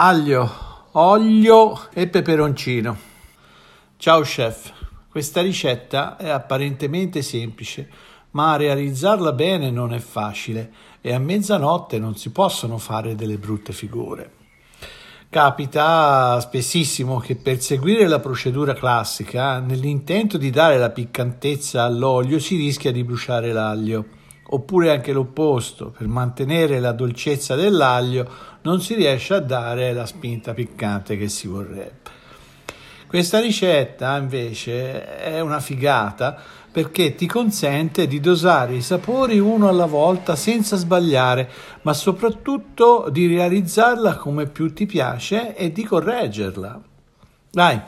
aglio, olio e peperoncino. Ciao chef, questa ricetta è apparentemente semplice, ma realizzarla bene non è facile e a mezzanotte non si possono fare delle brutte figure. Capita spessissimo che per seguire la procedura classica, nell'intento di dare la piccantezza all'olio, si rischia di bruciare l'aglio oppure anche l'opposto, per mantenere la dolcezza dell'aglio non si riesce a dare la spinta piccante che si vorrebbe. Questa ricetta invece è una figata perché ti consente di dosare i sapori uno alla volta senza sbagliare, ma soprattutto di realizzarla come più ti piace e di correggerla. Dai,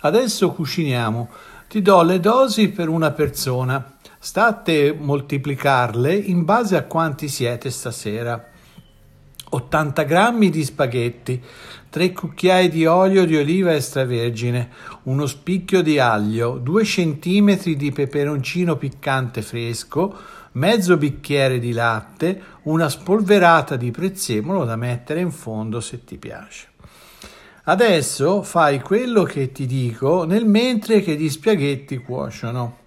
adesso cuciniamo. Ti do le dosi per una persona. State moltiplicarle in base a quanti siete stasera. 80 g di spaghetti, 3 cucchiai di olio di oliva extravergine, uno spicchio di aglio, 2 cm di peperoncino piccante fresco, mezzo bicchiere di latte, una spolverata di prezzemolo da mettere in fondo se ti piace. Adesso fai quello che ti dico nel mentre che gli spaghetti cuociono.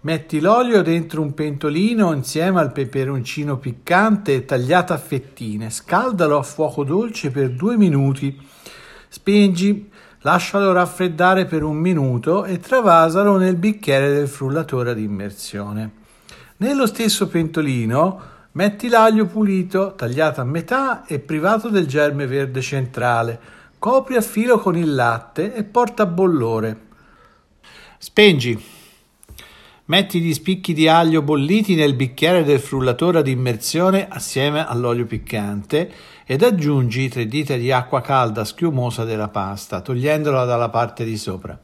Metti l'olio dentro un pentolino insieme al peperoncino piccante tagliato a fettine. Scaldalo a fuoco dolce per due minuti. Spengi, lascialo raffreddare per un minuto e travasalo nel bicchiere del frullatore ad immersione. Nello stesso pentolino metti l'aglio pulito, tagliato a metà e privato del germe verde centrale. Copri a filo con il latte e porta a bollore. Spengi. Metti gli spicchi di aglio bolliti nel bicchiere del frullatore ad immersione assieme all'olio piccante ed aggiungi tre dita di acqua calda schiumosa della pasta, togliendola dalla parte di sopra.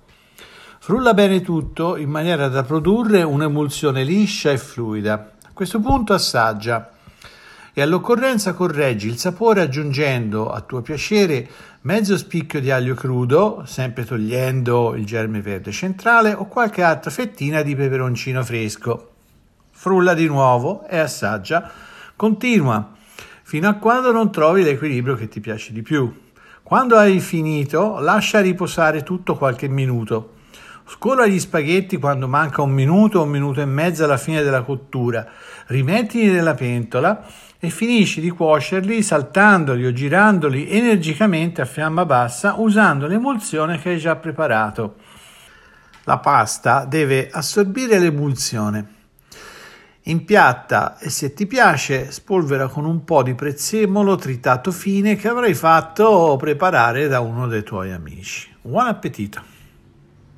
Frulla bene tutto in maniera da produrre un'emulsione liscia e fluida. A questo punto assaggia e all'occorrenza correggi il sapore aggiungendo a tuo piacere mezzo spicchio di aglio crudo, sempre togliendo il germe verde centrale o qualche altra fettina di peperoncino fresco. Frulla di nuovo e assaggia. Continua fino a quando non trovi l'equilibrio che ti piace di più. Quando hai finito, lascia riposare tutto qualche minuto. Scola gli spaghetti quando manca un minuto un minuto e mezzo alla fine della cottura, rimettili nella pentola e finisci di cuocerli saltandoli o girandoli energicamente a fiamma bassa usando l'emulsione che hai già preparato. La pasta deve assorbire l'emulsione. Impiatta e se ti piace spolvera con un po' di prezzemolo tritato fine che avrai fatto preparare da uno dei tuoi amici. Buon appetito!